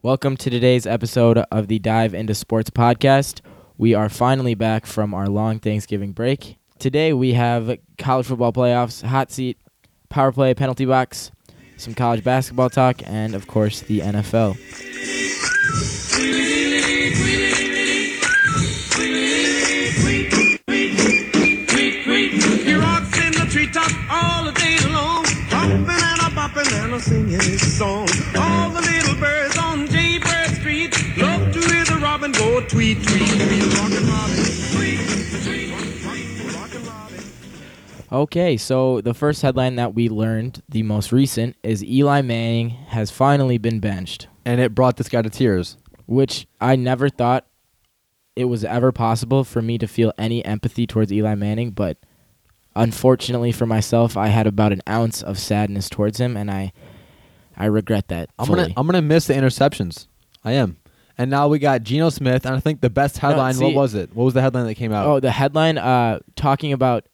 Welcome to today's episode of the Dive into Sports podcast. We are finally back from our long Thanksgiving break. Today we have college football playoffs, hot seat, power play, penalty box, some college basketball talk, and of course the NFL. Singing song. All the little birds the robin go tweet, tweet, tweet, robin, tweet, tweet, rock- robin. Okay, so the first headline that we learned, the most recent, is Eli Manning has finally been benched, and it brought this guy to tears. which I never thought it was ever possible for me to feel any empathy towards Eli Manning, but unfortunately for myself, I had about an ounce of sadness towards him, and I I regret that. I'm fully. gonna I'm gonna miss the interceptions. I am. And now we got Geno Smith, and I think the best headline. see- what was it? What was the headline that came out? Oh, the headline uh talking about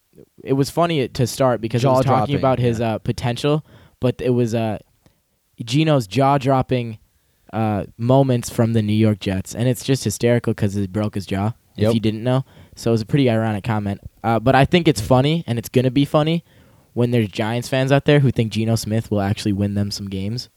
it was funny to start because it was talking Jaw-dropping, about his yeah. uh potential, but it was uh Geno's jaw-dropping uh moments from the New York Jets and it's just hysterical cuz he broke his jaw Yep. if you didn't know. So it was a pretty ironic comment. Uh but I think it's funny and it's going to be funny when there's Giants fans out there who think Geno Smith will actually win them some games.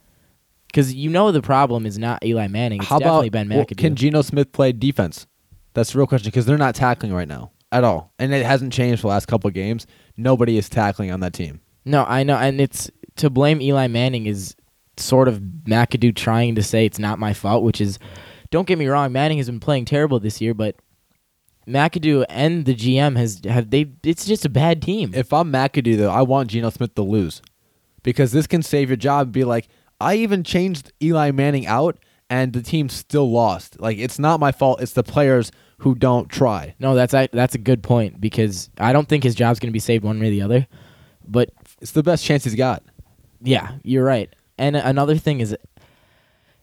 Cuz you know the problem is not Eli Manning, it's How definitely about Ben well, McAdoo. can Geno Smith play defense? That's the real question because they're not tackling right now at all, and it hasn't changed for the last couple of games. Nobody is tackling on that team. No, I know, and it's to blame Eli Manning is sort of McAdoo trying to say it's not my fault, which is, don't get me wrong, Manning has been playing terrible this year, but McAdoo and the GM has have they. It's just a bad team. If I'm McAdoo though, I want Geno Smith to lose because this can save your job. and Be like, I even changed Eli Manning out, and the team still lost. Like it's not my fault. It's the players who don't try. no, that's a, that's a good point because I don't think his job's going to be saved one way or the other. But It's the best chance he's got. Yeah, you're right. And another thing is,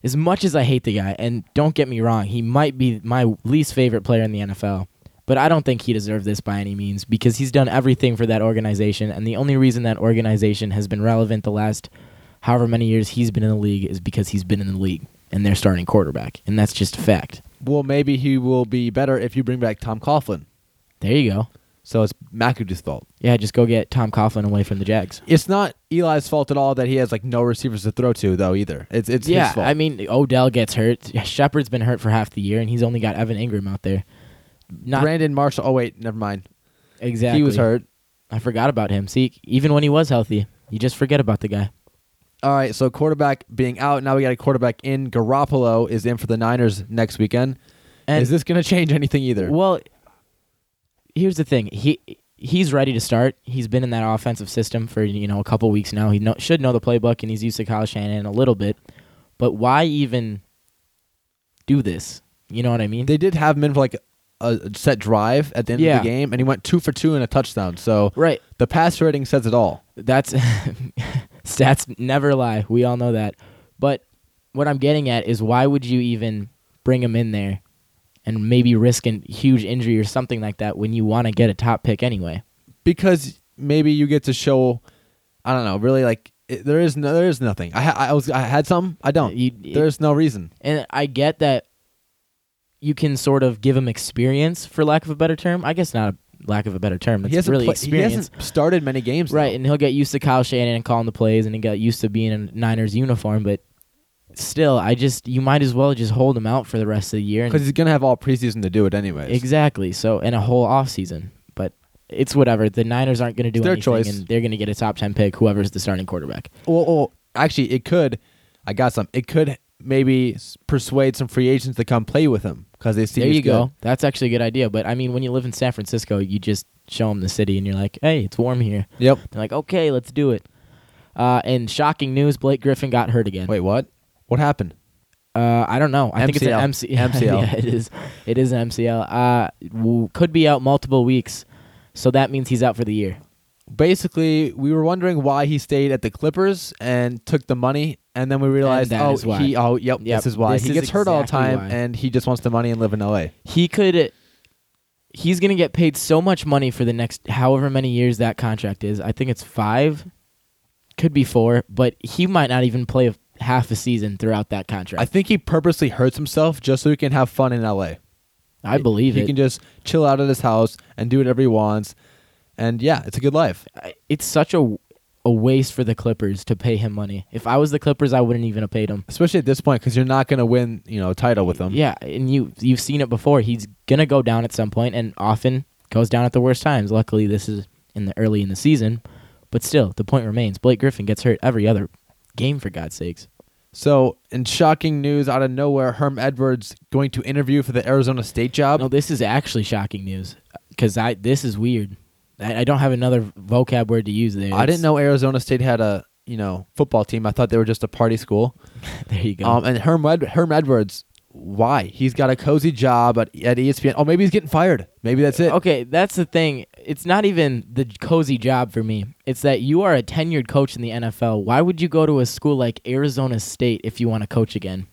as much as I hate the guy, and don't get me wrong, he might be my least favorite player in the NFL, but I don't think he deserved this by any means because he's done everything for that organization, and the only reason that organization has been relevant the last however many years he's been in the league is because he's been in the league and they're starting quarterback, and that's just a fact. Well, maybe he will be better if you bring back Tom Coughlin. There you go. So it's McAdoo's fault. Yeah, just go get Tom Coughlin away from the Jags. It's not Eli's fault at all that he has like no receivers to throw to though either. It's it's yeah, his fault. I mean Odell gets hurt. Shepard's been hurt for half the year, and he's only got Evan Engram out there. Not Brandon Marshall. Oh wait, never mind. exactly. He was hurt. I forgot about him. See, even when he was healthy, you just forget about the guy. All right, so quarterback being out. Now we got a quarterback in. Garoppolo is in for the Niners next weekend. And is this going to change anything either? well, here's the thing. He he's ready to start. He's been in that offensive system for you know a couple weeks now. He know, should know the playbook, and he's used to Kyle Shanahan a little bit. But why even do this? You know what I mean? They did have him in for like a set drive at the end Yeah. of the game, and he went two for two and a touchdown. So right. the pass rating says it all. That's stats never lie. We all know that. But what I'm getting at is why would you even bring him in there and maybe risk a huge injury or something like that when you want to get a top pick anyway? because maybe you get to show I don't know, really like it, there is no there is nothing. I ha- I was I had some, I don't. You- There's no reason. And I get that you can sort of give him experience, for lack of a better term. I guess not a lack of a better term. Hasn't really pla- experience. He hasn't started many games, Right, though. and he'll get used to Kyle Shanahan and calling the plays, and he got used to being in a Niners uniform. But still, I just you might as well just hold him out for the rest of the year. because he's gonna have all preseason to do it anyway. Exactly. So and a whole off season, but it's whatever. The Niners aren't going to do It's their anything, choice. and they're going to get a top ten pick, whoever's the starting quarterback. Well, well, actually, it could. I got some. It could maybe persuade some free agents to come play with him because they see. there you good. go. That's actually a good idea. But I mean, when you live in San Francisco, you just show them the city, and you're like, "Hey, it's warm here." Yep. They're like, "Okay, let's do it." Uh, and shocking news: Blake Griffin got hurt again. Wait, what? What happened? Uh, I don't know. I think it's an MCL. MC- MCL. yeah, it is. It is an MCL. Uh, w- could be out multiple weeks, so that means he's out for the year. Basically, we were wondering why he stayed at the Clippers and took the money, and then we realized, that oh, is why. he, oh, yep, Yep, this is why this he is gets hurt all the exactly time, why. and he just wants the money and live in L.A. he could he's going to get paid so much money for the next however many years that contract is i think it's five could be four but he might not even play a half a season throughout that contract. I think he purposely hurts himself just so he can have fun in LA. I believe it. he it. can just chill out at his house and do whatever he wants. And yeah, it's a good life. I- it's such a a waste for the Clippers to pay him money. If I was the Clippers, I wouldn't even have paid him. Especially at this point because you're not going to win, you know, a title with him. Yeah, and you you've seen it before. He's gonna go down at some point, and often goes down at the worst times. Luckily, this is in the early in the season, but still, the point remains: Blake Griffin gets hurt every other game. For God's sakes, So, in shocking news out of nowhere, Herm Edwards going to interview for the Arizona State job. no, this is actually shocking news because I this is weird. I, I don't have another vocab word to use there. I didn't know Arizona State had a, you know, football team. I thought they were just a party school. There you go. Um, and Herm, Ed- Herm Edwards, why? He's got a cozy job at, at ESPN. Oh, maybe he's getting fired. Maybe that's it. Okay, that's the thing. It's not even the cozy job for me. It's that you are a tenured coach in the NFL. Why would you go to a school like Arizona State if you want to coach again?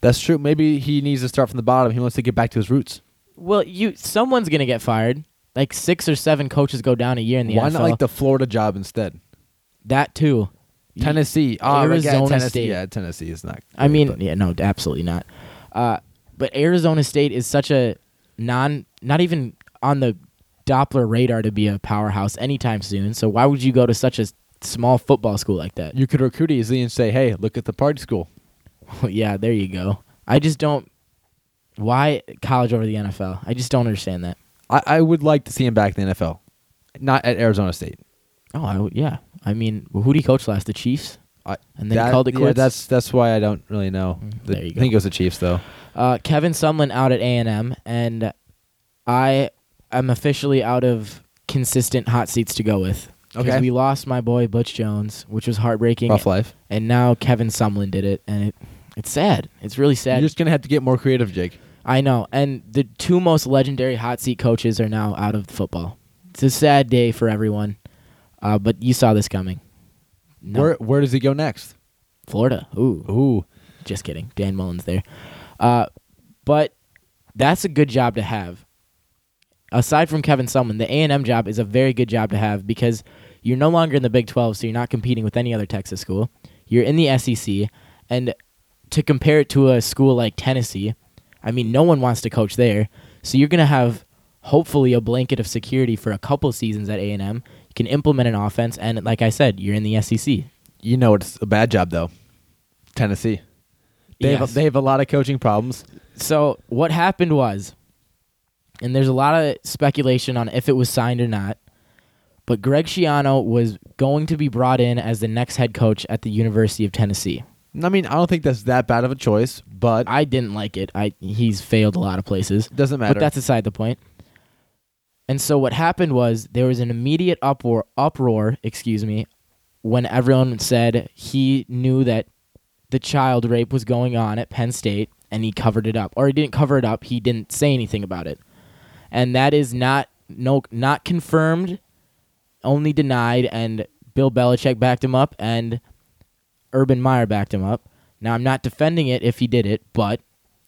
That's true. Maybe he needs to start from the bottom. He wants to get back to his roots. Well, you someone's gonna get fired. Like six or seven coaches go down a year in the Why NFL. not like the Florida job instead? that too. Tennessee. Yeah, Arizona Tennessee. State. Yeah, Tennessee is not. I mean, but- yeah, no, absolutely not. Uh, but Arizona State is such a non, not even on the Doppler radar to be a powerhouse anytime soon. So why would you go to such a small football school like that? you could recruit easily and say, "Hey, look at the party school." yeah, there you go. I just don't. Why college over the NFL? I just don't understand that. I, I would like to see him back in the NFL, not at Arizona State. Oh, I, yeah. I mean, who did he coach last? The Chiefs. I, And then he that- called it yeah, quits? that's that's why I don't really know. Mm, The- there you I think it was the Chiefs though. Uh, Kevin Sumlin out at A and M, and I am officially out of consistent hot seats to go with. Okay. we lost my boy Butch Jones, which was heartbreaking, Rough life. and now Kevin Sumlin did it, and it it's sad. It's really sad. You're just gonna have to get more creative, Jake. I know, and the two most legendary hot seat coaches are now out of football. It's a sad day for everyone, uh, but you saw this coming. No, Where where does he go next? Florida. Ooh, Ooh, just kidding. Dan Mullen's there. Uh, but that's a good job to have. Aside from Kevin Sumlin, the A&M job is a very good job to have because you're no longer in the Big 12, so you're not competing with any other Texas school. You're in the SEC, and to compare it to a school like Tennessee, I mean, no one wants to coach there. So you're going to have hopefully a blanket of security for a couple seasons at A&M. You can implement an offense, and like I said, you're in the SEC. you know it's a bad job though. Tennessee. They Yes. have they have a lot of coaching problems. So what happened was, and there's a lot of speculation on if it was signed or not, but Greg Schiano was going to be brought in as the next head coach at the University of Tennessee. I mean, I don't think that's that bad of a choice, but I didn't like it. I he's failed a lot of places, doesn't matter. but that's aside the point. And so what happened was there was an immediate uproar, uproar, excuse me, when everyone said he knew that the child rape was going on at Penn State and he covered it up, or he didn't cover it up. He didn't say anything about it, and that is not no not confirmed, only denied. And Bill Belichick backed him up, and Urban Meyer backed him up. Now I'm not defending it if he did it, but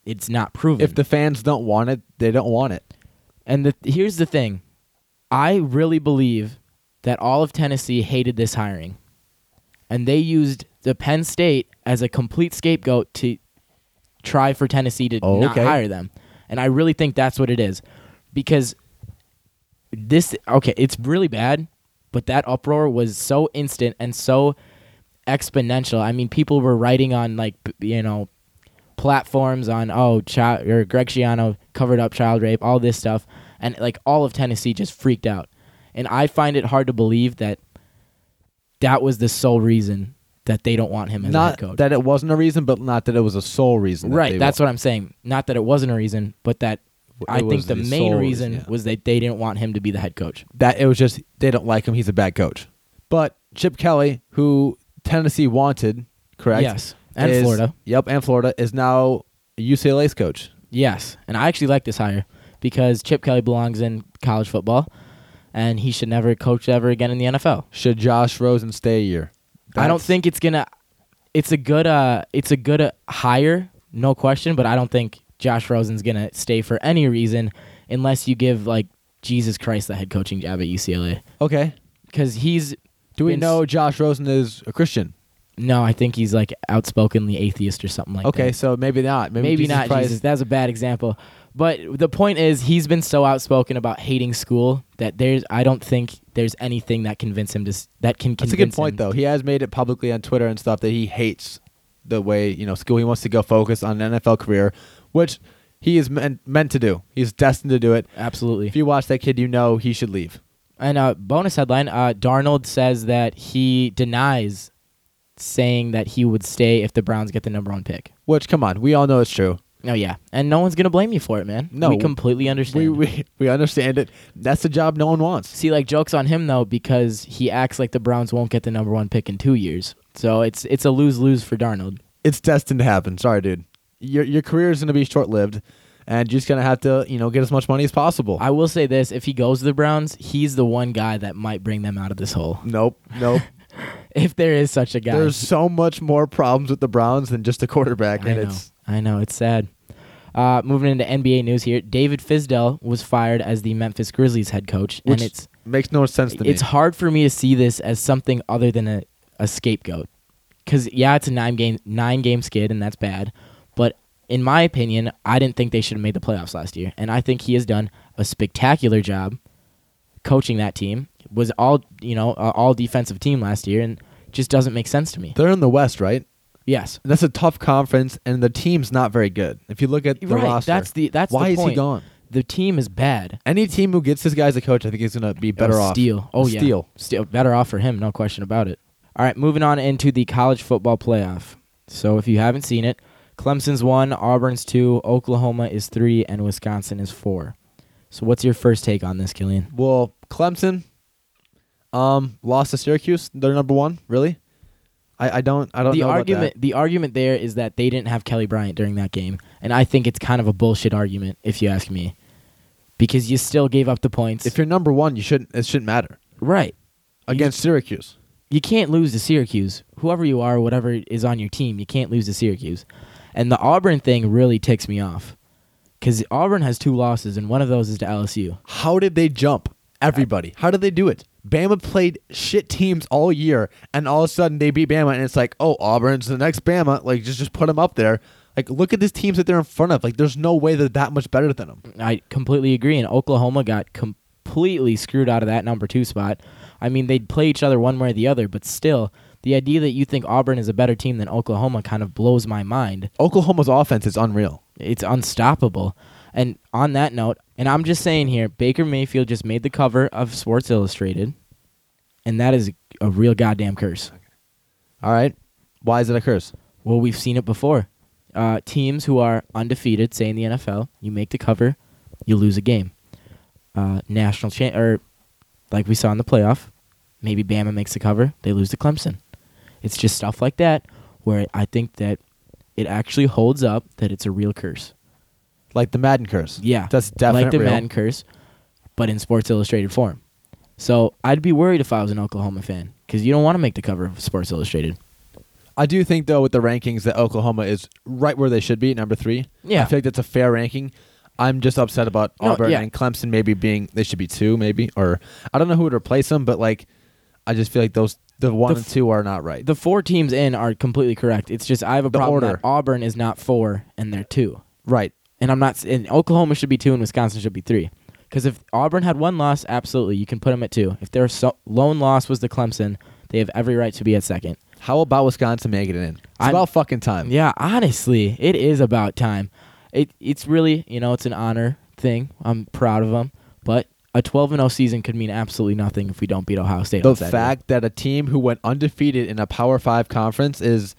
it's not proven. if the fans don't want it, they don't want it. And the, here's the thing I really believe that all of Tennessee hated this hiring. And they used the Penn State as a complete scapegoat to try for Tennessee to Oh, not okay. hire them. And I really think that's what it is. Because this, okay, it's really bad, but that uproar was so instant and so exponential. I mean, people were writing on, like, you know, platforms on oh child or Greg Schiano covered up child rape, all this stuff, and like all of Tennessee just freaked out. And I find it hard to believe that that was the sole reason that they don't want him as Not head coach. that it wasn't a reason, but not that it was a sole reason. that right, that's what I'm saying. Not that it wasn't a reason, but that It I think the the main reason, yeah. was that they didn't want him to be the head coach. that it was just they don't like him. He's a bad coach. But Chip Kelly, who Tennessee wanted, correct? Yes, and is- Florida. Yep, and Florida is now UCLA's coach. Yes, and I actually like this hire because Chip Kelly belongs in college football, and he should never coach ever again in the NFL. Should Josh Rosen stay a year? I don't think it's gonna. It's a good. Uh, it's a good uh, hire, no question. But I don't think Josh Rosen's gonna stay for any reason unless you give like Jesus Christ the head coaching job at UCLA Okay. because he's. Do we s- know Josh Rosen is a Christian? No, I think he's like outspokenly atheist or something like that. okay, so maybe not. Maybe, Maybe Jesus not Christ- Jesus. That was a bad example. But the point is, he's been so outspoken about hating school that there's. I don't think there's anything that convince him to s- that can. convince. That's a good point, him. though. He has made it publicly on Twitter and stuff that he hates the way you know school. He wants to go focus on an NFL career, which he is meant, meant to do. He's destined to do it. Absolutely. If you watch that kid, you know he should leave. And uh, bonus headline: uh, Darnold says that he denies saying that he would stay if the Browns get the number one pick. Which, come on, we all know it's true. Oh yeah, and no one's gonna blame you for it, man. No, we completely understand. We, we we understand it. That's the job no one wants. See, like jokes on him though, because he acts like the Browns won't get the number one pick in two years. So it's it's a lose lose for Darnold. It's destined to happen. Sorry, dude. Your your career is gonna be short lived, and you're just gonna have to you know get as much money as possible. I will say this: if he goes to the Browns, he's the one guy that might bring them out of this hole, nope, nope. if there is such a guy. There's so much more problems with the Browns than just a quarterback, I and know. it's I know. It's sad. Uh, moving into NBA news here, David Fizdale was fired as the Memphis Grizzlies head coach, which and it's makes no sense to me. it's hard for me to see this as something other than a, a scapegoat. Because yeah, it's a nine game nine game skid, and that's bad. But in my opinion, I didn't think they should have made the playoffs last year, and I think he has done a spectacular job coaching that team. Was all you know, uh, all defensive team last year, and just doesn't make sense to me. They're in the West, right? Yes, And that's a tough conference, and the team's not very good. If you look at the right. roster, That's the that's why the is point. he gone? The team is bad. Any team who gets this guy as a coach, I think is going to be better Oh, off. Steal. Oh yeah. Steal. Steal. Better off for him, no question about it. All right, moving on into the college football playoff. So if you haven't seen it, Clemson's one, Auburn's two, Oklahoma is three, and Wisconsin is four. So what's your first take on this, Killian? Well, Clemson, um, lost to Syracuse. They're number one. Really? I, I don't I don't the know argument the argument there is that they didn't have Kelly Bryant during that game, and I think it's kind of a bullshit argument if you ask me, because you still gave up the points. If you're number one, you shouldn't. It shouldn't matter right, against Syracuse. you can't lose to Syracuse. Whoever you are, whatever is on your team, you can't lose to Syracuse. And the Auburn thing really ticks me off because Auburn has two losses, and one of those is to LSU. How did they jump everybody? How did they do it? Bama played shit teams all year, and all of a sudden they beat Bama, and it's like, oh, Auburn's the next Bama. Like, just just put them up there. Like, look at these teams that they're in front of. Like, there's no way they're that much better than them. I completely agree. And Oklahoma got completely screwed out of that number two spot. I mean, they'd play each other one way or the other, but still, the idea that you think Auburn is a better team than Oklahoma kind of blows my mind. Oklahoma's offense is unreal. It's unstoppable. And on that note, and I'm just saying here, Baker Mayfield just made the cover of Sports Illustrated, and that is a real goddamn curse. All right, why is it a curse? Well, we've seen it before. Uh, teams who are undefeated, say in the NFL, you make the cover, you lose a game. Uh, national cha- or like we saw in the playoff, maybe Bama makes the cover, they lose to Clemson. It's just stuff like that where I think that it actually holds up that it's a real curse. Like the Madden curse. Yeah, That's definitely like the real. Madden curse, but in Sports Illustrated form. So I'd be worried if I was an Oklahoma fan because you don't want to make the cover of Sports Illustrated. I do think though with the rankings that Oklahoma is right where they should be, number three. Yeah. I feel like that's a fair ranking. I'm just upset about No, Auburn yeah. and Clemson maybe being they should be two maybe or I don't know who would replace them, but like I just feel like those the one The and two are not right. The four teams in are completely correct. It's just I have a The problem order. that Auburn is not four and they're two, right. and I'm not. And Oklahoma should be two and Wisconsin should be three. Because if Auburn had one loss, absolutely you can put them at two. If their so- lone loss was to Clemson, they have every right to be at second. How about Wisconsin making it in? It's I'm- about fucking time. Yeah, honestly, it is about time. It it's really you know it's an honor thing. I'm proud of them, a 12 and 0 season could mean absolutely nothing if we don't beat Ohio State. The fact that a team who went undefeated in a Power Five conference is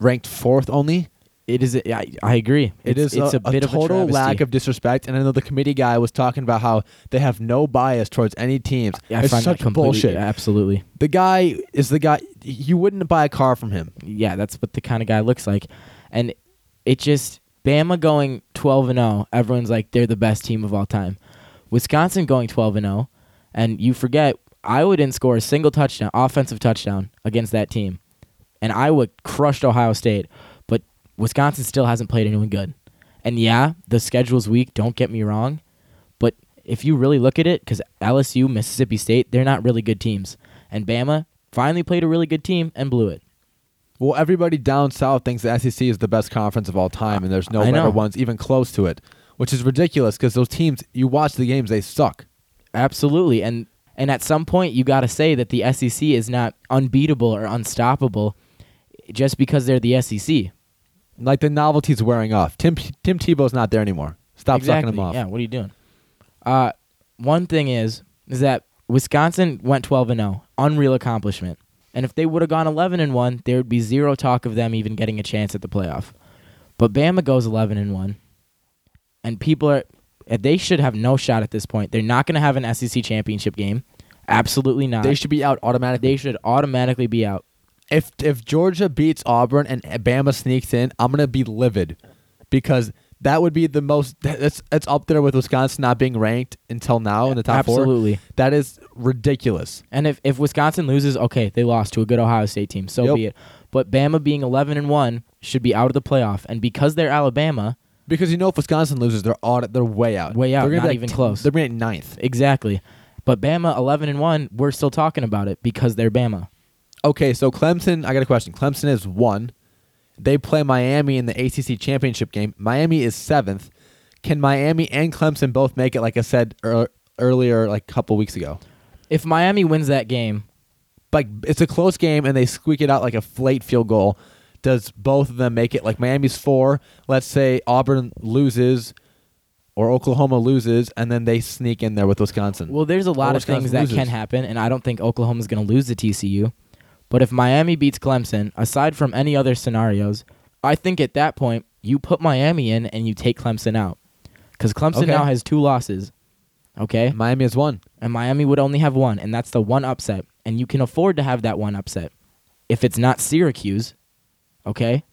ranked fourth only. it is. I, I agree. It it's, it's a, a, bit of a total travesty. lack of disrespect. And I know the committee guy was talking about how they have no bias towards any teams. Yeah, I it's find such bullshit. Absolutely. The guy is the guy. You wouldn't buy a car from him. yeah, that's what the kind of guy looks like. And it just Bama going 12 and 0, everyone's like they're the best team of all time. Wisconsin going 12 and 0, and you forget Iowa didn't score a single touchdown, offensive touchdown against that team. And Iowa crushed Ohio State, but Wisconsin still hasn't played anyone good. And yeah, the schedule's weak, don't get me wrong, but if you really look at it cuz LSU, Mississippi State, they're not really good teams. And Bama finally played a really good team and blew it. Well, everybody down south thinks the SEC is the best conference of all time, and there's no better ones even close to it, which is ridiculous because those teams, you watch the games, they suck. Absolutely. And and at some point you got to say that the SEC is not unbeatable or unstoppable just because they're the SEC. Like the novelty's wearing off. Tim Tim Tebow's not there anymore. Stop exactly. sucking him off. Yeah, what are you doing? Uh one thing is is that Wisconsin went 12 and 0. Unreal accomplishment. And if they would have gone 11 and 1, there would be zero talk of them even getting a chance at the playoff. But Bama goes 11 and 1. And people are they should have no shot at this point. They're not going to have an SEC championship game. Absolutely not. They should be out automatically. they should automatically be out. if if Georgia beats Auburn and Bama sneaks in, I'm gonna be livid because that would be the most. That's it's up there with Wisconsin not being ranked until now in the top four. Absolutely. That is ridiculous. And if, if Wisconsin loses, okay, they lost to a good Ohio State team. So Yep. be it. But Bama being 11 and 1 should be out of the playoff. And because they're Alabama, Because you know if Wisconsin loses, they're out, they're way out. Way out, They're not be even t- close. They're be ninth. exactly. But Bama 11 and 1, we're still talking about it because they're Bama. Okay, so Clemson. I got a question. Clemson is one. They play Miami in the ACC championship game. Miami is seventh. Can Miami and Clemson both make it? Like I said ear- earlier, like a couple weeks ago. If Miami wins that game, like it's a close game and they squeak it out like a late field goal. Does both of them make it? Like Miami's four. Let's say Auburn loses, or Oklahoma loses, and then they sneak in there with Wisconsin. well, there's a lot of things that loses. can happen. And I don't think Oklahoma's going to lose to TCU. But if Miami beats Clemson, aside from any other scenarios, I think at that point, you put Miami in and you take Clemson out. Because Clemson Okay. now has two losses. Okay? Miami has one. and Miami would only have one, and that's the one upset. And you can afford to have that one upset if it's not Syracuse, okay?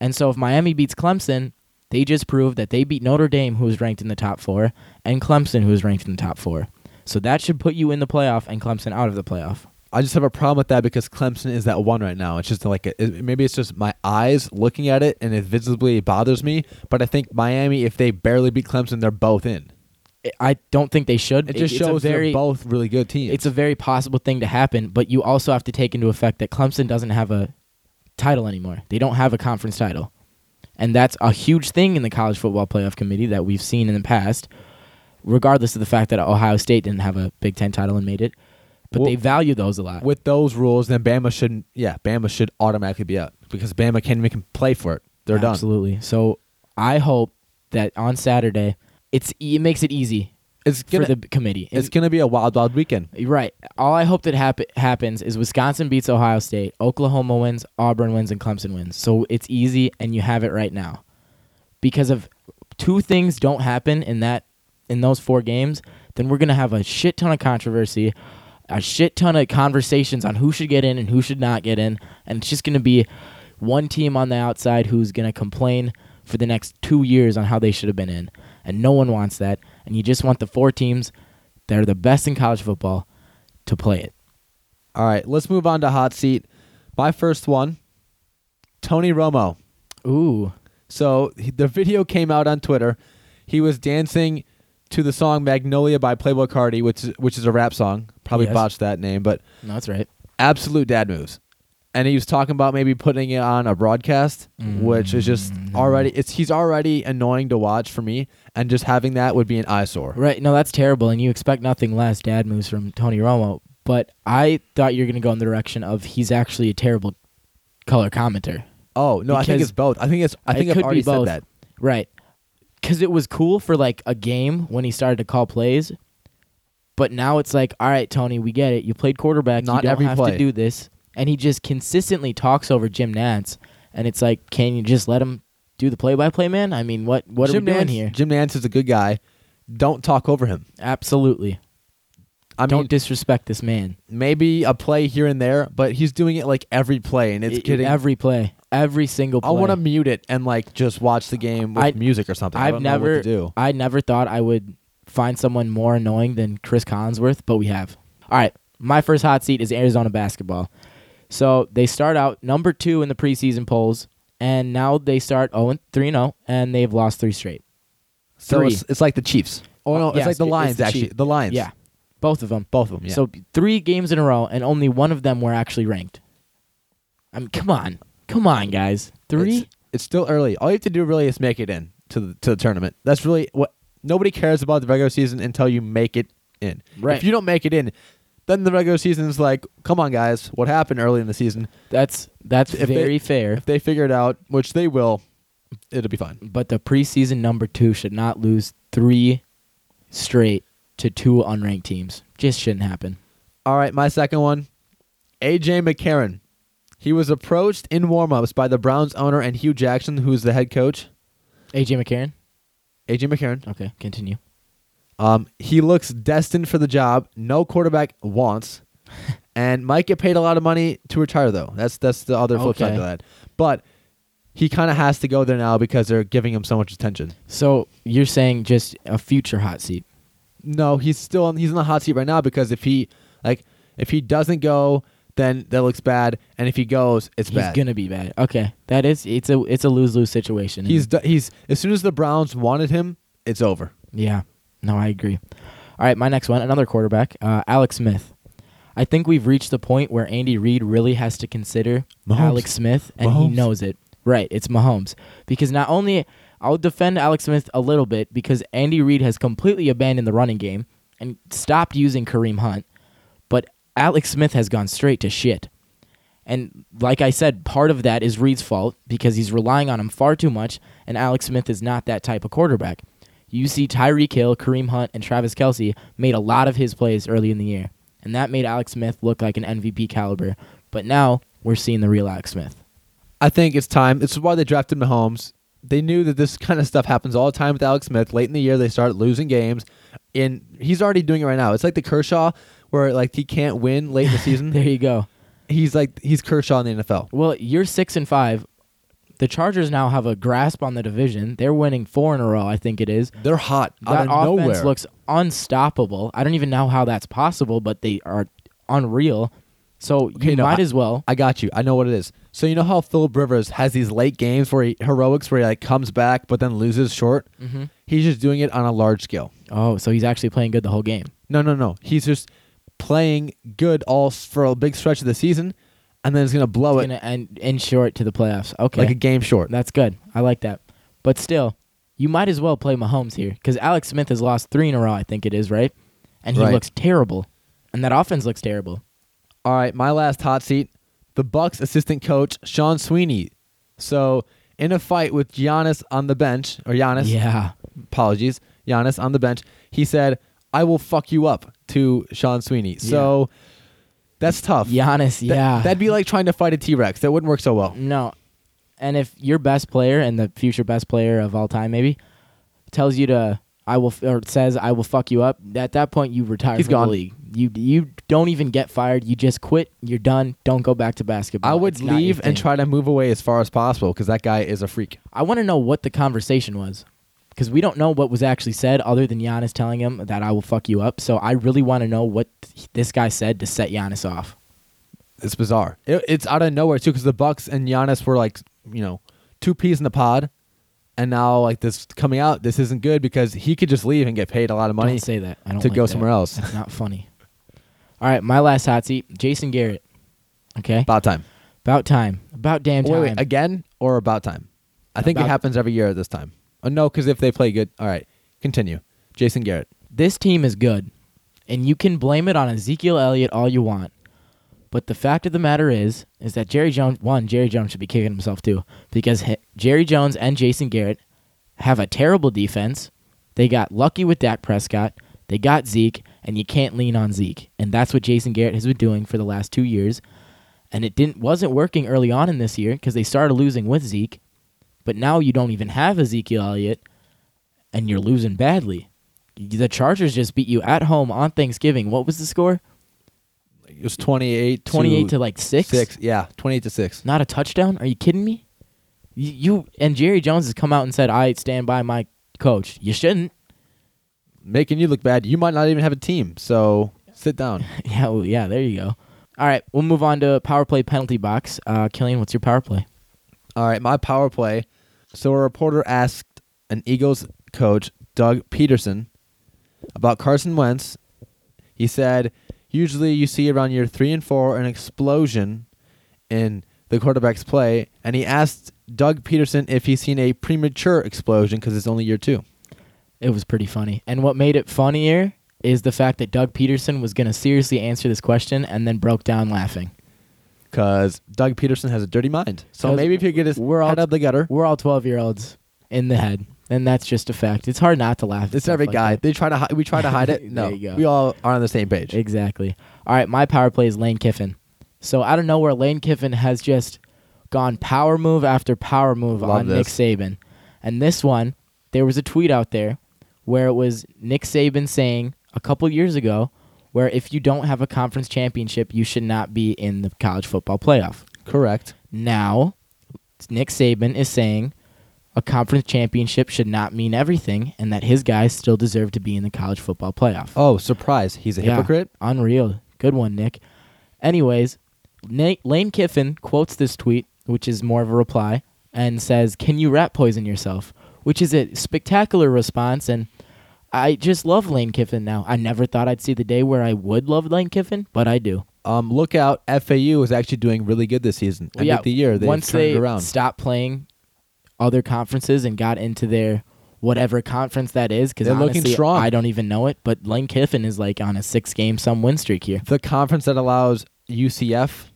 And so if Miami beats Clemson, they just proved that they beat Notre Dame, who was ranked in the top four, and Clemson, who was ranked in the top four. So that should put you in the playoff and Clemson out of the playoff. I just have a problem with that because Clemson is that one right now. It's just like it, maybe it's just my eyes looking at it and it visibly bothers me. But I think Miami, if they barely beat Clemson, they're both in. I- don't think they should. It just shows very, they're both really good teams. It's a very possible thing to happen, but you also have to take into effect that Clemson doesn't have a title anymore. They don't have a conference title. And that's a huge thing in the college football playoff committee that we've seen in the past, regardless of the fact that Ohio State didn't have a Big Ten title and made it. But Well, they value those a lot. with those rules, then Bama shouldn't. Yeah, Bama should automatically be out because Bama can't even play for it. They're done. Absolutely. So I hope that on Saturday, it's it makes it easy It's for gonna. the committee. it's gonna be a wild, wild weekend. Right. All I hope that happen happens is Wisconsin beats Ohio State, Oklahoma wins, Auburn wins, and Clemson wins. So it's easy, and you have it right now. Because if two things don't happen in that in those four games, then we're gonna have a shit ton of controversy, a shit ton of conversations on who should get in and who should not get in, and it's just gonna be one team on the outside who's gonna complain for the next two years on how they should have been in, and no one wants that. And you just want the four teams that are the best in college football to play it. All right, let's move on to hot seat. My first one, Tony Romo. Ooh, So the video came out on Twitter. He was dancing to the song Magnolia by Playboi Carti, which is, which is a rap song. Probably Yes. botched that name, but no, that's right. absolute dad moves. And he was talking about maybe putting it on a broadcast, which is just Mm. already it's he's already annoying to watch for me, and just having that would be an eyesore. Right. No, that's terrible, and you expect nothing less. Dad moves from Tony Romo, but I thought you were going to go in the direction of he's actually a terrible color commenter. Oh no, I think it's both. I think it's I It think I've could be already said both. that. Right. Because it was cool for like a game when he started to call plays, but now it's like, all right, Tony, we get it. You played quarterback. Not you don't every have play. to do this, and he just consistently talks over Jim Nantz, and it's like, can you just let him do the play-by-play, man? I mean, what what Jim are we doing Nantz, here? Jim Nantz is a good guy. Don't talk over him. Absolutely. I don't mean, disrespect this man. maybe a play here and there, but he's doing it like every play, and it's I- getting. every play, every single play. I want to mute it and like just watch the game with I- music or something. I I've never, what to do. I never thought I would find someone more annoying than Chris Collinsworth, but we have. All right, my first hot seat is Arizona basketball. So they start out number two in the preseason polls, and now they start 0 3 0, and they've lost three straight. So three. it's, it's like the Chiefs. Oh no, it's yes, like the Lions the actually. Chiefs. The Lions. Yeah, both of them. both of them. Yeah. So three games in a row, and only one of them were actually ranked. I mean, come on. Come on, guys. Three? It's, it's still early. All you have to do really is make it in to the to the tournament. That's really what nobody cares about the regular season until you make it in. Right. If you don't make it in, then the regular season is like, come on, guys, what happened early in the season? That's that's If they- very fair. If they figure it out, which they will, it'll be fine. But the preseason number two should not lose three straight to two unranked teams. Just shouldn't happen. All right, my second one, AJ McCarron. He was approached in warmups by the Browns owner and Hue Jackson, who's the head coach. AJ McCarron. AJ McCarron. Okay, continue. Um, he looks destined for the job. No quarterback wants, and might get paid a lot of money to retire though. That's that's the other flip side Okay. to that. But he kind of has to go there now because they're giving him so much attention. So you're saying just a future hot seat? No, he's still on, he's in the hot seat right now because if he like if he doesn't go, then that looks bad, and if he goes, it's He's bad. He's gonna be bad. Okay, that is it's a it's a lose lose situation. He's he's as soon as the Browns wanted him, it's over. yeah. No, I agree. All right, my next one, another quarterback, uh, Alex Smith. I think we've reached the point where Andy Reid really has to consider Mahomes. Alex Smith, and he knows it. Right, it's Mahomes because not only I'll defend Alex Smith a little bit because Andy Reid has completely abandoned the running game and stopped using Kareem Hunt, but Alex Smith has gone straight to shit. And like I said, part of that is Reid's fault because he's relying on him far too much, and Alex Smith is not that type of quarterback. You see, Tyreek Hill, Kareem Hunt, and Travis Kelce made a lot of his plays early in the year, and that made Alex Smith look like an MVP caliber. But now we're seeing the real Alex Smith. I think it's time. This is why they drafted Mahomes. They knew that this kind of stuff happens all the time with Alex Smith. Late in the year, they start losing games, and he's already doing it right now. It's like the Kershaw, where like he can't win late in the season. There you go. he's like he's Kershaw in the NFL. Well, you're six and five. The Chargers now have a grasp on the division. They're winning four in a row, I think it is. They're hot That out of offense nowhere. looks unstoppable. I don't even know how that's possible, but they are unreal. So Okay, you no, might I- as well. I got you. I know what it is. So you know how Philip Rivers has these late games where he heroics where he like comes back but then loses short. Mhm. He's just doing it on a large scale. Oh, so he's actually playing good the whole game. No, no, no. He's just playing good all for a big stretch of the season, and then it's gonna blow it gonna end, end short to the playoffs. Okay, like a game short. that's good. I like that. But still, you might as well play Mahomes here because Alex Smith has lost three in a row. I think it is right, and he Right. looks terrible, and that offense looks terrible. All right, my last hot seat, the Bucks assistant coach Sean Sweeney. So in a fight with Giannis on the bench, or Giannis, Yeah, apologies, Giannis on the bench, he said, "I will fuck you up" to Sean Sweeney. So that's tough. Giannis. That- yeah, that'd be like trying to fight a T Rex. That wouldn't work so well. No. And if your best player and the future best player of all time maybe tells you to I will f- or says I will fuck you up, at that point you retire He's from gone. the league. You you don't even get fired. You just quit. You're done. Don't go back to basketball. I would It's not your leave and thing. try to move away as far as possible because that guy is a freak. I want to know what the conversation was. Because we don't know what was actually said other than Giannis telling him that I will fuck you up. So I really want to know what this guy said to set Giannis off. It's bizarre. It, it's out of nowhere too because the Bucks and Giannis were like, you know, two peas in the pod, and now like this coming out, this isn't good because he could just leave and get paid a lot of money don't say that. I don't to like go that. somewhere else. That's not funny. All right, my last hot seat, Jason Garrett. Okay, About time. about time. About damn time. Wait, wait, again or about time? I think it happens every year at this time. Oh, no, because if they play good, all right. Continue. Jason Garrett. this team is good, and you can blame it on Ezekiel Elliott all you want. But the fact of the matter is, is that Jerry Jones, one, Jerry Jones should be kicking himself too, because he- Jerry Jones and Jason Garrett have a terrible defense. They got lucky with Dak Prescott. They got Zeke, and you can't lean on Zeke, and that's what Jason Garrett has been doing for the last two years. And it didn't wasn't working early on in this year because they started losing with Zeke, but now you don't even have Ezekiel Elliott, and you're losing badly. The Chargers just beat you at home on Thanksgiving. What was the score? It was 28 28 to like 6? 6. Yeah, 28 to 6. Not a touchdown? Are you kidding me? You, you and Jerry Jones has come out and said, "I stand by my coach." You shouldn't. Making you look bad. You might not even have a team, so sit down. yeah, well, yeah, there you go. All right, we'll move on to power play penalty box. Uh, Killian, what's your power play? All right, my power play. So a reporter asked an Eagles coach, Doug Pederson, about Carson Wentz. He said, usually you see around year three and four an explosion in the quarterbacks play, and he asked Doug Pederson if he's seen a premature explosion because it's only year two. It was pretty funny. And what made it funnier is the fact that Doug Pederson was going to seriously answer this question and then broke down laughing. Because Doug Pederson has a dirty mind. So maybe if you get his we're all head out the gutter, We're all 12 year olds in the head, and that's just a fact. It's hard not to laugh. at it's stuff every like guy. that. They try to hi- we try to hide it. There No, you go. we all are on the same page. Exactly. All right, my power play is Lane Kiffin. So I don't know where Lane Kiffin has just gone power move after power move Love on Nick. Saban. And this one, there was a tweet out there where it was Nick Saban saying a couple years ago where if you don't have a conference championship, you should not be in the college football playoff. Correct. Now, Nick Saban is saying a conference championship should not mean everything and that his guys still deserve to be in the college football playoff. Oh, surprise! He's a Yeah, hypocrite. Unreal. Good one, Nick. Anyways, Nate, Lane Kiffin quotes this tweet, which is more of a reply, and says, Can you rat poison yourself? Which is a spectacular response. And I just love Lane Kiffin now. I never thought I'd see the day where I would love Lane Kiffin, but I do. Um, look out! FAU is actually doing really good this season. End yeah, of the year, they once turned they around. stopped playing other conferences and got into their whatever conference that is, because They're looking strong. I don't even know it. But Lane Kiffin is like on a six-game some win streak here. the conference that allows UCF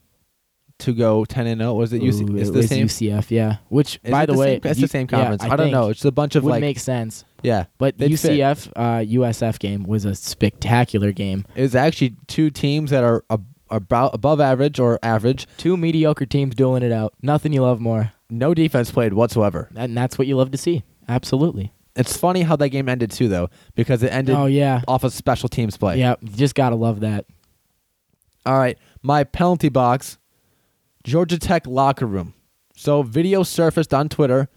to go ten and zero. Was it UC? Ooh, It's it the same. UCF, yeah. Which, Is by it the, way, same, it's you- the same yeah, conference. I, don't think know. It's a bunch of would like make sense. Yeah, But they'd. UCF uh, USF game was a spectacular game. It was actually two teams that are ab- about above average or average. Two mediocre teams dueling it out. Nothing you love more, No defense played whatsoever. and that's what you love to see. Absolutely. It's funny how that game ended too, though, because it ended oh yeah, off of special teams play. yeah. You just gotta love that. All right, my penalty box, Georgia Tech locker room. So video surfaced on Twitter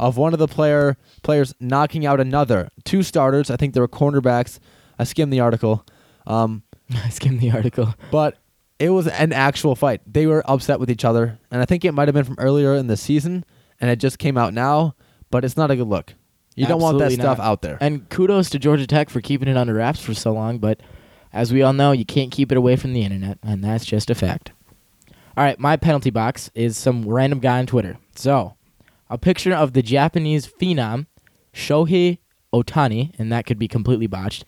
of one of the player players knocking out another two starters. I think they were cornerbacks. I skimmed the article, um, I skimmed the article. but it was an actual fight. They were upset with each other, and I think it might have been from earlier in the season, and it just came out now. But it's not a good look. You don't want that Absolutely stuff out there. And kudos to Georgia Tech for keeping it under wraps for so long, but as we all know, you can't keep it away from the internet, and that's just a fact. All right, my penalty box is some random guy on Twitter. So, a picture of the Japanese phenom Shohei Ohtani, and that could be completely botched,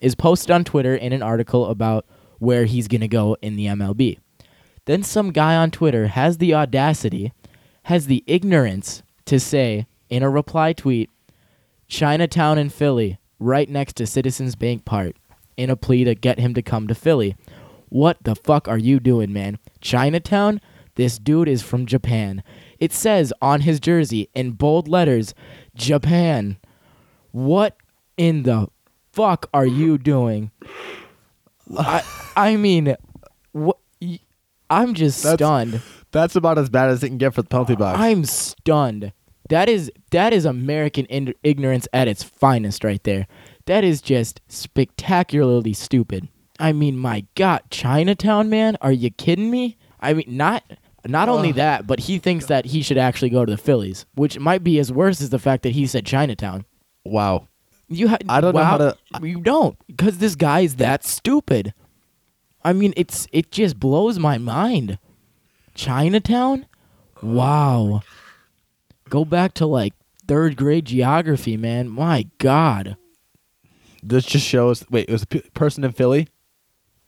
is posted on Twitter in an article about where he's going to go in the MLB. Then some guy on Twitter has the audacity, has the ignorance to say in a reply tweet, Chinatown in Philly, right next to Citizens Bank Park, in a plea to get him to come to Philly. What the fuck are you doing, man? Chinatown? This dude is from Japan. It says on his jersey in bold letters, Japan. What in the fuck are you doing? I I mean, what? I'm just That's- stunned. That's about as bad as it can get for the penalty box. I'm stunned. That is that is American in- ignorance at its finest, right there. That is just spectacularly stupid. I mean, my God, Chinatown, man, are you kidding me? I mean, not not only Ugh. that, but he thinks that he should actually go to the Phillies, which might be as worse as the fact that he said Chinatown. wow. You ha- I don't know how to- You don't, because this guy is that stupid. I mean, it's it just blows my mind. Chinatown, wow. Go back to like third grade geography, man. My God. This just shows. Wait, it was a p- person in Philly.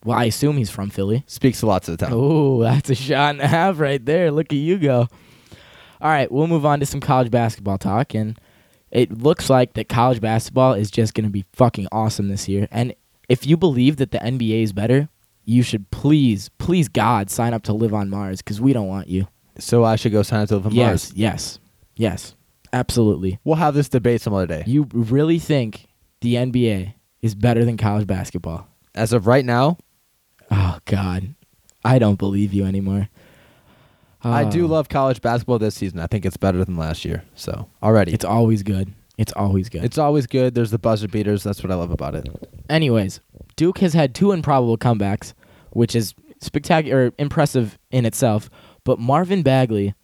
Well, I assume he's from Philly. Speaks a lot to the town. Oh, that's a shot and a half right there. Look at you go. All right, we'll move on to some college basketball talk, and it looks like that college basketball is just going to be fucking awesome this year. And if you believe that the NBA is better, you should please, please God, sign up to live on Mars because we don't want you. So I should go sign up to live on yes, Mars. yes, yes, absolutely. We'll have this debate some other day. You really think the NBA is better than college basketball? As of right now, Oh God, I don't believe you anymore. I do Oh. love college basketball this season. I think it's better than last year. So already, It's always good. It's always good. it's always good. There's the buzzer beaters. That's what I love about it. Anyways, Duke has had two improbable comebacks, which is spectacular, impressive in itself. But Marvin Bagley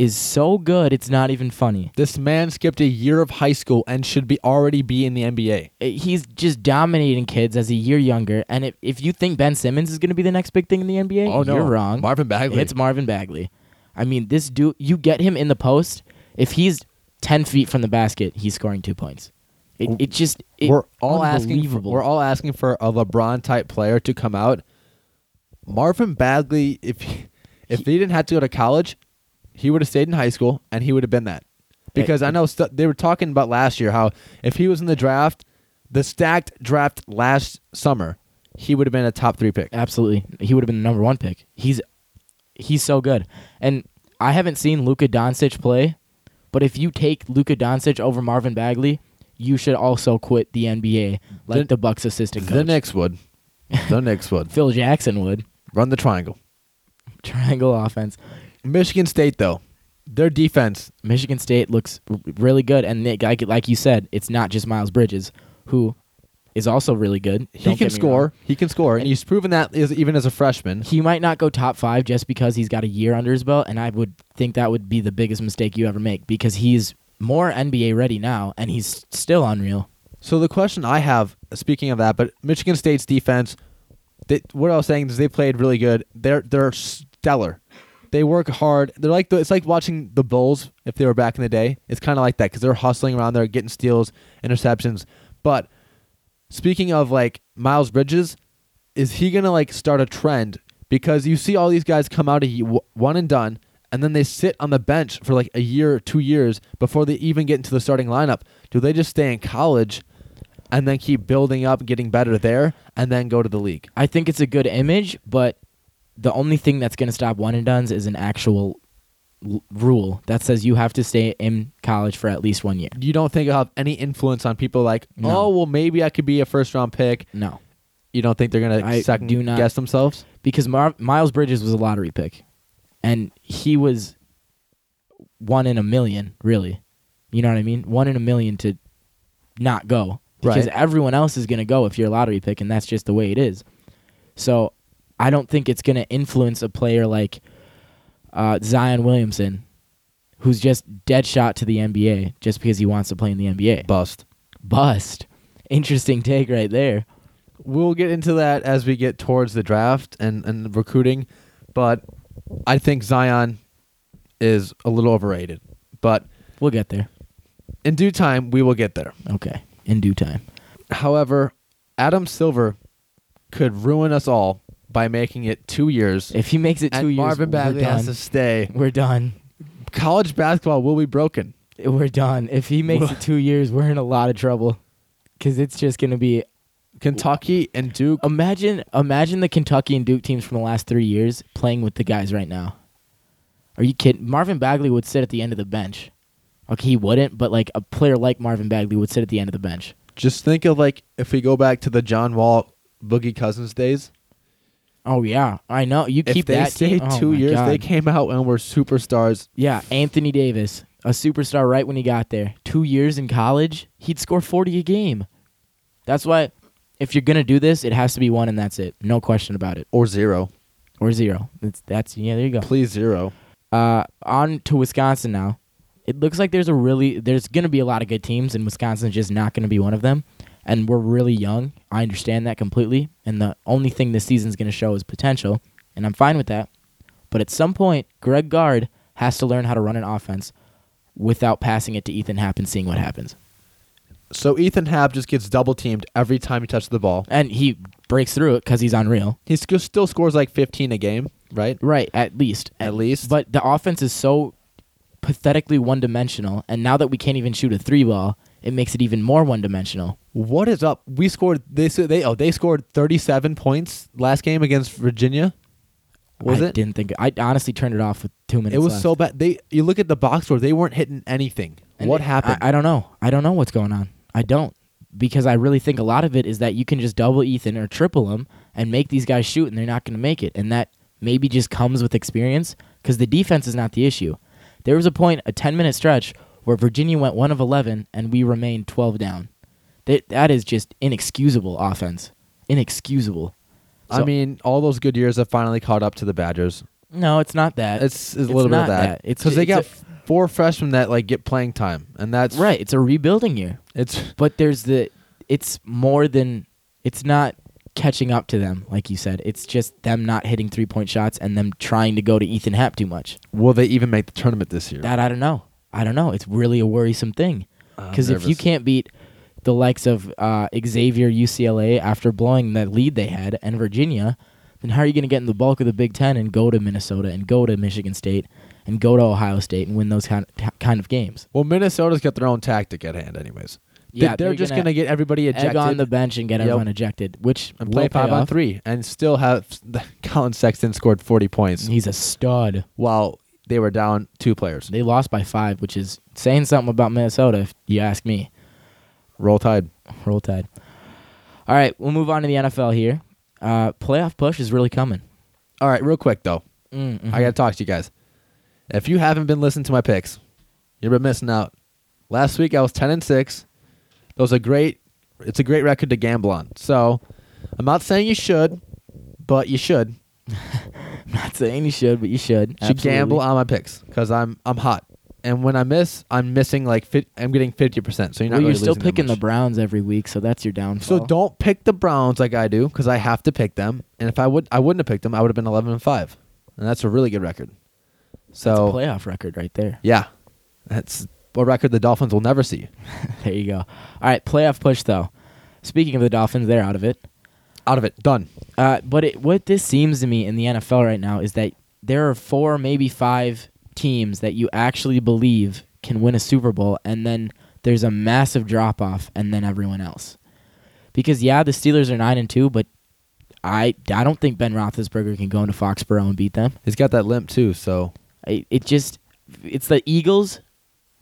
is so good, it's not even funny. This man skipped a year of high school and should be already be in the NBA. Uh, He's just dominating kids as a year younger. And if, if you think Ben Simmons is going to be the next big thing in the NBA, Oh, no. you're wrong. Marvin Bagley. It's Marvin Bagley. I mean, this dude, you get him in the post. If he's ten feet from the basket, he's scoring two points. It, it just it, we're all asking. For, we're all asking for a LeBron type player to come out. Marvin Bagley, if he, if he didn't have to go to college, he would have stayed in high school and he would have been that. Because I know st- they were talking about last year how if he was in the draft, the stacked draft last summer, he would have been a top three pick. Absolutely, he would have been the number one pick. He's he's so good, and I haven't seen Luka Doncic play, but if you take Luka Doncic over Marvin Bagley, you should also quit the NBA like The- the, Bucks assistant coach. The Knicks would. The Knicks would Phil Jackson would run the triangle. triangle offense. Michigan State though, their defense. Michigan State looks r- really good, and they, like like you said, it's not just Miles Bridges who is also really good. He can score. wrong. He can score, and he's proven that is, even as a freshman. He might not go top five just because he's got a year under his belt, and I would think that would be the biggest mistake you ever make because he's more NBA ready now, and he's still unreal. So the question I have, speaking of that, but Michigan State's defense, they, what I was saying is they played really good. They're they're stellar. They work hard. They're like the, it's like watching the Bulls if they were back in the day. It's kind of like that because they're hustling around there, getting steals, interceptions. But speaking of like Miles Bridges, is he gonna like start a trend? Because you see all these guys come out w- one and done, and then they sit on the bench for like a year two years before they even get into the starting lineup. Do they just stay in college and then keep building up, getting better there, and then go to the league? I think it's a good image, but the only thing that's going to stop one and duns is an actual l- rule that says you have to stay in college for at least one year. You don't think it'll have any influence on people like, No. oh, well, maybe I could be a first round pick. No, You don't think they're gonna I second do not- guess themselves? because Mar- Miles Bridges was a lottery pick, and he was one in a million, really. You know what I mean? One in a million to not go because Right. everyone else is going to go if you're a lottery pick, and that's just the way it is. So I don't think it's going to influence a player like uh, Zion Williamson, who's just dead shot to the NBA just because he wants to play in the NBA. Bust. Bust. Interesting take right there. We'll get into that as we get towards the draft and, and recruiting, but I think Zion is a little overrated. But We'll get there. in due time, we will get there. Okay. In due time. However, Adam Silver could ruin us all by making it two years. If he makes it two and years, Marvin Bagley we're done. has to stay. We're done. College basketball will be broken. We're done. If he makes it two years, we're in a lot of trouble. Because it's just going to be. Kentucky and Duke. Imagine, imagine the Kentucky and Duke teams from the last three years playing with the guys right now. Are you kidding? Marvin Bagley would sit at the end of the bench. Okay, he wouldn't, but like a player like Marvin Bagley would sit at the end of the bench. Just think of like if we go back to the John Wall, Boogie Cousins days. Oh yeah, I know. You If keep they that stayed team. oh, two my years, they came out and were superstars. Yeah, Anthony Davis, a superstar right when he got there. Two years in college, he'd score 40 a game. That's why, if you're going to do this, it has to be one and that's it. No question about it. Or zero. Or zero. It's, that's, yeah, there you go. Please zero. Uh, on to Wisconsin now. It looks like there's a really, there's going to be a lot of good teams, and Wisconsin's just not going to be one of them. And we're really young. I understand that completely. And the only thing this season's going to show is potential. And I'm fine with that. But at some point, Greg Gard has to learn how to run an offense without passing it to Ethan Happ and seeing what happens. So Ethan Happ just gets double teamed every time he touches the ball. And he breaks through it because he's unreal. He still scores like 15 a game, right? Right, at least. At least. But the offense is so pathetically one dimensional. And now that we can't even shoot a three ball, it makes it even more one dimensional. What is up? We scored. They they oh they scored 37 points last game against Virginia. Was I it? didn't think I honestly turned it off with two minutes. It was left. so bad. They you look at the box score. They weren't hitting anything. And what it- happened? I, I don't know. I don't know what's going on. I don't because I really think a lot of it is that you can just double Ethan or triple him and make these guys shoot, and they're not going to make it. And that maybe just comes with experience because the defense is not the issue. There was a point, a ten minute stretch, where Virginia went one of eleven and we remained twelve down. That that is just inexcusable offense. Inexcusable. I mean, all those good years have finally caught up to the Badgers. no, it's not that. It's, it's a little bit of that. that. It's because they got a- four freshmen that like get playing time, and that's right. It's a rebuilding year. It's But there's the it's more than it's not catching up to them, like you said. It's just them not hitting three point shots and them trying to go to Ethan Happ too much. Will they even make the tournament this year? That I don't know. I don't know. It's really a worrisome thing. Because if you can't beat the likes of uh, Xavier, UCLA after blowing that lead they had, and Virginia, then how are you going to get in the bulk of the Big Ten and go to Minnesota and go to Michigan State and go to Ohio State and win those kind kind of games? Well, Minnesota's got their own tactic at hand, anyways. Yeah, they're, they're just gonna gonna get everybody ejected on the bench and get Yep. everyone ejected, which and play five on three, and still have Collin Sexton scored forty points He's a stud. while they were down two players. They lost by five, which is saying something about Minnesota, if you ask me. Roll Tide. Roll Tide. All right, we'll move on to the NFL here. Uh, playoff push is really coming. All right, real quick though, Mm, I gotta talk to you guys. If you haven't been listening to my picks, you've been missing out. Last week I was ten and six. That was a great. It's a great record to gamble on. So, I'm not saying you should, but you should. I'm not saying you should, but you should. should gamble on my picks because I'm I'm hot. And when I miss, I'm missing like fit, I'm getting fifty percent. So you're not Well, really you're still picking the. Browns every week, so that's your downfall. So don't pick the Browns like I do because I have to pick them. And if I would, I wouldn't have picked them. I would have been eleven and five, and that's a really good record. That's So a playoff record right there. yeah, that's a record the Dolphins will never see. There you go. All right, playoff push though. Speaking of the Dolphins, they're out of it. Out of it, done. Uh, but it, what this seems to me in the NFL right now is that there are four, maybe five teams that you actually believe can win a Super Bowl, and then there's a massive drop off, and then everyone else. Because yeah, the Steelers are nine and two, but I I don't think Ben Roethlisberger can go into Foxborough and beat them. He's got that limp too. So I, it just it's the Eagles,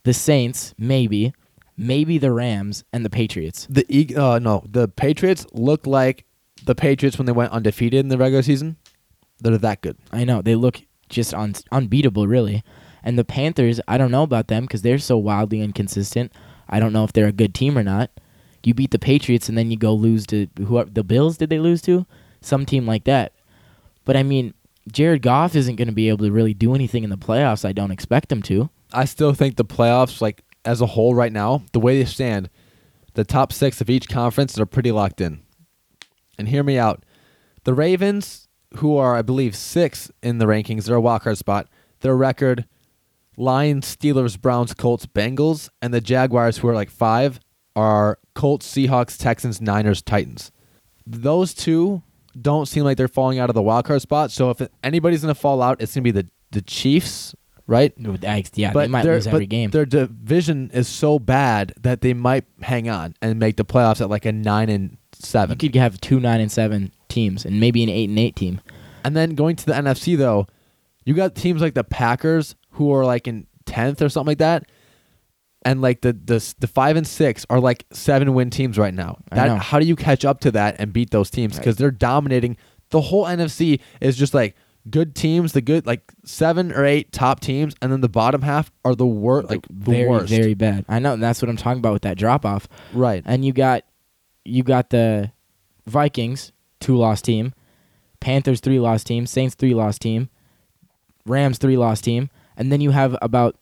the Saints, maybe, maybe the Rams and the Patriots. the Eag- uh, no, the Patriots look like the Patriots when they went undefeated in the regular season. They're that good. I know they look just un- unbeatable, really. And the Panthers, I don't know about them because they're so wildly inconsistent. I don't know if they're a good team or not. You beat the Patriots and then you go lose to who? The Bills? Did they lose to some team like that? But I mean, Jared Goff isn't going to be able to really do anything in the playoffs. I don't expect him to. I still think the playoffs, like as a whole, right now, the way they stand, the top six of each conference are pretty locked in. And hear me out. The Ravens, who are I believe six in the rankings, they're a wildcard spot. Their record: Lions, Steelers, Browns, Colts, Bengals, and the Jaguars, who are like five, are Colts, Seahawks, Texans, Niners, Titans. Those two don't seem like they're falling out of the wildcard spot. So if anybody's gonna fall out, it's gonna be the the Chiefs, right? Yeah, they might lose every but game. Their division is so bad that they might hang on and make the playoffs at like a nine and 7. You could have two nine and seven teams and maybe an eight and eight team. and then going to the NFC though, you got teams like the Packers who are like in tenth or something like that, and like the the the five and six are like seven win teams right now. That how do you catch up to that and beat those teams because they're dominating. The whole NFC is just like good teams, the good like seven or eight top teams, and then the bottom half are the worst, like the very worst. very bad. I know and that's what I'm talking about with that drop off. right. And you got you got the Vikings, two loss team, Panthers three loss team, Saints three loss team, Rams three loss team, and then you have about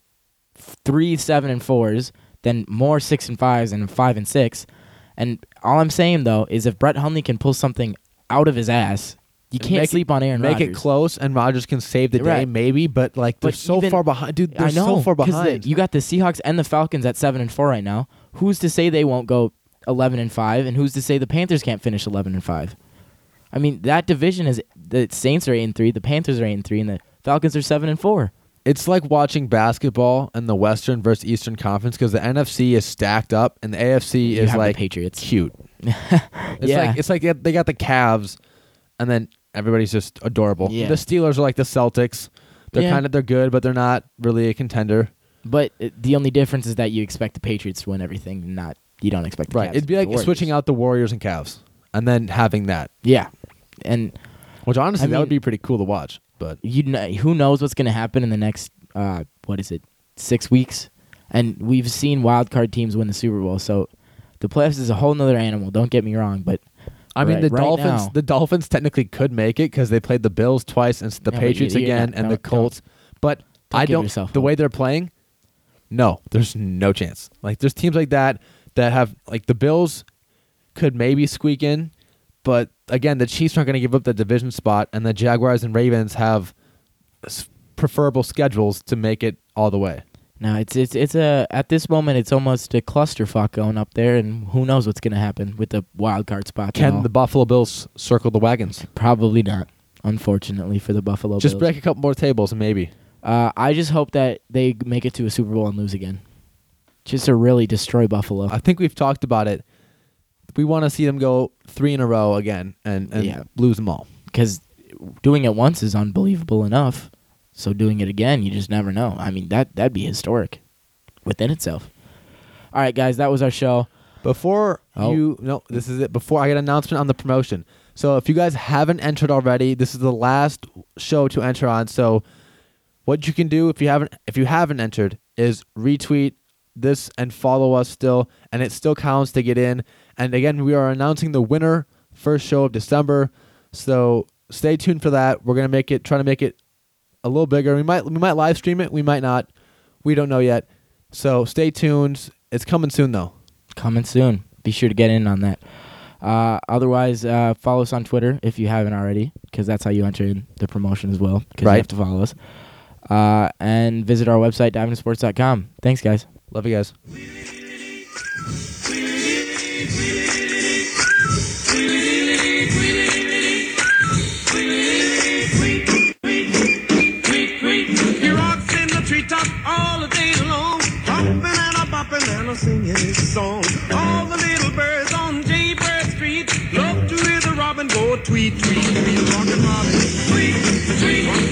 three seven and fours, then more six and fives and five and six. And all I'm saying though is if Brett Hundley can pull something out of his ass, you can't Make sleep on Aaron Rodgers. Make it close, and Rodgers can save the day, maybe. But like they're But so even- far behind, dude. They're I know so far 'cause the- behind. you got the Seahawks and the Falcons at seven and four right now. Who's to say they won't go eleven and five? And who's to say the Panthers can't finish eleven and five? I mean, that division is the Saints are eight and three, the Panthers are eight and three, and the Falcons are seven and four. it's like watching basketball in the Western versus Eastern Conference because the NFC is stacked up and the AFC You is like Patriots. cute. It's Yeah. like it's like they- got the Cavs, and then everybody's just adorable. Yeah. The Steelers are like the Celtics. They're Yeah. kind of they're good, but they're not really a contender. But uh, the only difference is that you expect the Patriots to win everything, not you don't expect the Right. Cavs It'd be like switching out the Warriors and Cavs, and then having that, Yeah, and which honestly I that would mean- be pretty cool to watch. But you kn- who knows what's going to happen in the next uh, what is it six weeks and we've seen wild card teams win the super bowl so the playoffs is a whole nother animal don't get me wrong but I mean, right- the right Dolphins. now- The Dolphins technically could make it because they played the Bills twice and s- the Yeah, but you- Patriots you- again yeah, and the don't- don't- Colts. But don't I give don't. yourself The hope. way they're playing, no, there's no chance. Like there's teams like that that have like the Bills could maybe squeak in. but again, the Chiefs aren't going to give up the division spot, and the Jaguars and Ravens have preferable schedules to make it all the way. No, it's it's it's a at this moment it's almost a clusterfuck going up there, and who knows what's gonna happen with the wild card spot. Can the Buffalo Bills circle the wagons? Probably not. Unfortunately for the Buffalo Just Bills. Just break a couple more tables, maybe. Uh, I just hope that they make it to a Super Bowl and lose again, just to really destroy Buffalo. I think we've talked about it. We want to see them go three in a row again and, and Yeah. lose them all. Because doing it once is unbelievable enough. So doing it again, you just never know. I mean that that'd be historic within itself. All right, guys, that was our show. Before Oh. you no, this is it. Before I get an announcement on the promotion. So if you guys haven't entered already, this is the last show to enter on. So what you can do if you haven't if you haven't entered is retweet this and follow us still, and it still counts to get in. And again, we are announcing the winner first show of December. So stay tuned for that. We're gonna make it try to make it a little bigger. We might we might live stream it. We might not. We don't know yet. So stay tuned. It's coming soon though. Coming soon. Be sure to get in on that. Uh, otherwise, uh, follow us on Twitter if you haven't already, because that's how you enter in the promotion as well. Because Right. you have to follow us. Uh, and visit our website, diamondsports.com. Thanks, guys. Love you guys. He rocks in the treetop all the day long, hopping and a bopping and a singing his song. All the little birds on Jaybird Street love to hear the robin go tweet, tweet, tweet. Rockin' Robin, tweet, tweet,